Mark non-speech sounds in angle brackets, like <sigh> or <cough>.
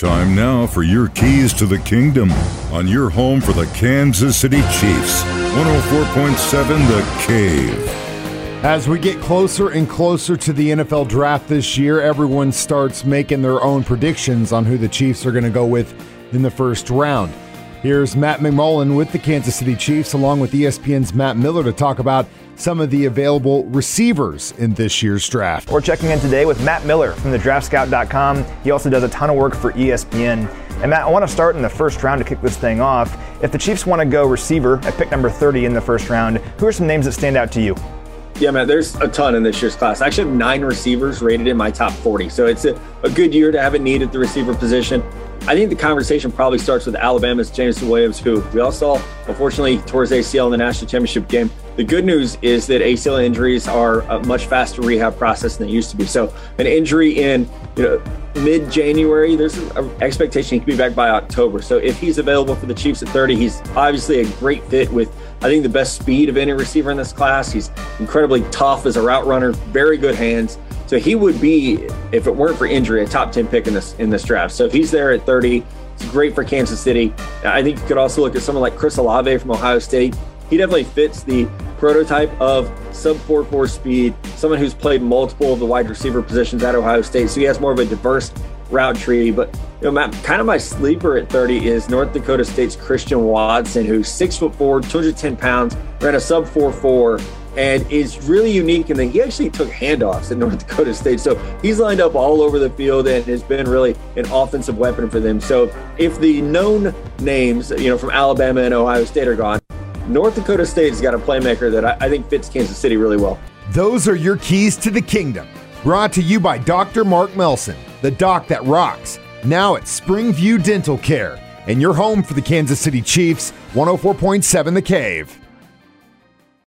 Time now for your keys to the kingdom on your home for the Kansas City Chiefs. 104.7 The Cave. As we get closer and closer to the NFL draft this year, everyone starts making their own predictions on who the Chiefs are going to go with in the first round. Here's Matt McMullen with the Kansas City Chiefs, along with ESPN's Matt Miller, to talk about some of the available receivers in this year's draft. We're checking in today with Matt Miller from the draftscout.com. He also does a ton of work for ESPN. And Matt, I want to start in the first round to kick this thing off. If the Chiefs want to go receiver at pick number 30 in the first round, who are some names that stand out to you? Yeah, man, there's a ton in this year's class. I actually have nine receivers rated in my top 40. So it's a, a good year to have a need at the receiver position. I think the conversation probably starts with Alabama's Jameson Williams, who we all saw, unfortunately, towards ACL in the national championship game. The good news is that ACL injuries are a much faster rehab process than it used to be. So an injury in you know mid January, there's an expectation he could be back by October. So if he's available for the Chiefs at 30, he's obviously a great fit with I think the best speed of any receiver in this class. He's incredibly tough as a route runner, very good hands. So he would be, if it weren't for injury, a top 10 pick in this in this draft. So if he's there at 30, it's great for Kansas City. I think you could also look at someone like Chris Olave from Ohio State. He definitely fits the prototype of sub 4-4 speed, someone who's played multiple of the wide receiver positions at Ohio State. So he has more of a diverse route tree. But you know, kind of my sleeper at 30 is North Dakota State's Christian Watson, who's six foot four, 210 pounds, ran a sub 4-4 and is really unique in that he actually took handoffs at <laughs> North Dakota State. So he's lined up all over the field and has been really an offensive weapon for them. So if the known names, you know, from Alabama and Ohio State are gone, North Dakota State's got a playmaker that I, I think fits Kansas City really well. Those are your keys to the kingdom. Brought to you by Dr. Mark Melson, the doc that rocks. Now at Springview Dental Care, and your home for the Kansas City Chiefs, 104.7 The Cave.